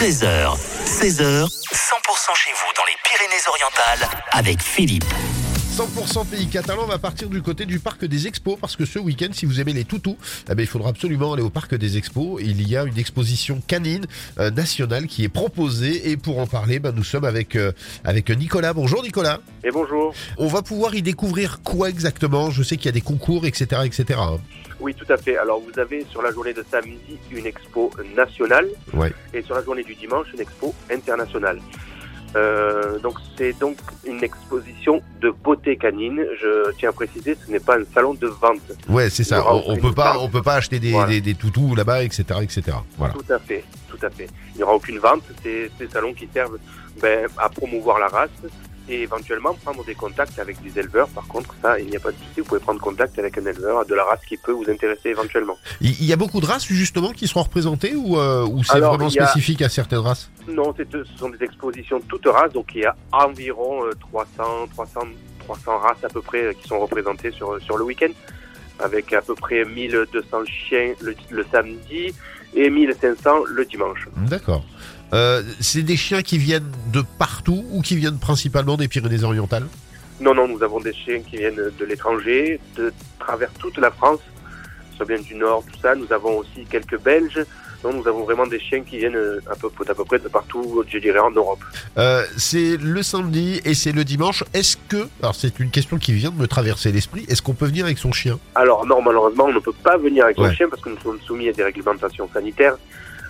13h, 16h, 100% chez vous dans les Pyrénées-Orientales avec Philippe. 100% pays catalan, on va partir du côté du parc des expos parce que ce week-end, si vous aimez les toutous, eh ben, il faudra absolument aller au parc des expos. Il y a une exposition canine euh, nationale qui est proposée et pour en parler, ben, nous sommes avec, euh, avec Nicolas. Bonjour Nicolas. Et bonjour. On va pouvoir y découvrir quoi exactement? Je sais qu'il y a des concours, etc. etc. hein. Oui, tout à fait. Alors, vous avez sur la journée de samedi une expo nationale Ouais. et sur la journée du dimanche une expo internationale. Euh, donc, c'est donc une exposition de beauté canine. Je tiens à préciser, ce n'est pas un salon de vente. Ouais, c'est ça. On, on peut pas, vente. on peut pas acheter des, Voilà. des, des toutous là-bas, etc., etc. Voilà. Tout à fait, tout à fait. Il n'y aura aucune vente. C'est ces salons qui servent ben, à promouvoir la race et éventuellement prendre des contacts avec des éleveurs. Par contre, ça, il n'y a pas de souci. Vous pouvez prendre contact avec un éleveur de la race qui peut vous intéresser éventuellement. Il y a beaucoup de races justement qui seront représentées ou, euh, ou c'est vraiment a- spécifique à certaines races? Non, ce sont des expositions toutes races, donc il y a environ euh, 300, 300, 300 races à peu près euh, qui sont représentées sur, sur le week-end, avec à peu près 1200 chiens le, le samedi et 1500 le dimanche. D'accord. Euh, c'est des chiens qui viennent de partout ou qui viennent principalement des Pyrénées-Orientales? Non, non, nous avons des chiens qui viennent de l'étranger, de travers toute la France, soit bien du Nord, tout ça. Nous avons aussi quelques Belges. Donc nous avons vraiment des chiens qui viennent euh, à peu, à peu près de partout, je dirais, en Europe. Euh, C'est le samedi et c'est le dimanche. Est-ce que, alors c'est une question qui vient de me traverser l'esprit, est-ce qu'on peut venir avec son chien? Alors non, malheureusement, on ne peut pas venir avec son Ouais. chien parce que nous sommes soumis à des réglementations sanitaires.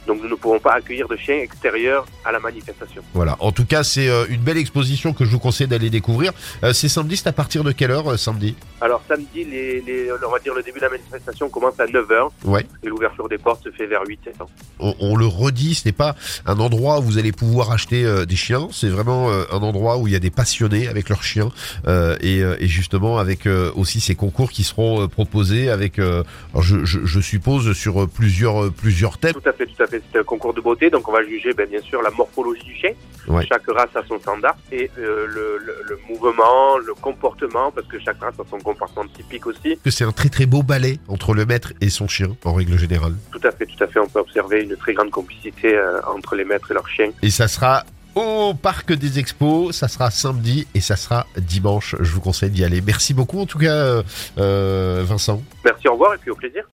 Donc nous ne pouvons pas accueillir de chiens extérieurs à la manifestation. Voilà. En tout cas, c'est euh, une belle exposition que je vous conseille d'aller découvrir. Euh, c'est samedi, c'est à partir de quelle heure euh, samedi? Alors samedi, les, les- on va dire le début de la manifestation commence à 9h Ouais. et l'ouverture des portes se fait vers 8h. on, on le redit, ce n'est pas un endroit où vous allez pouvoir acheter des chiens. C'est vraiment un endroit où il y a des passionnés avec leurs chiens et, et justement avec aussi ces concours qui seront proposés avec, je, je- je suppose, sur plusieurs plusieurs thèmes. Tout à fait, tout à fait. C'est un concours de beauté, donc on va juger ben, bien sûr la morphologie du chien. Ouais. Chaque race a son standard et euh, le, le- le mouvement, le comportement, parce que chaque race a son comportement typique aussi. C'est un très très beau ballet entre le maître et son chien en règle générale. Tout à fait, tout à fait. On peut observer une très grande complicité euh, entre les maîtres et leurs chiens. Et ça sera au parc des expos, ça sera samedi et ça sera dimanche. Je vous conseille d'y aller. Merci beaucoup en tout cas, euh, Vincent. Merci, au revoir et puis au plaisir.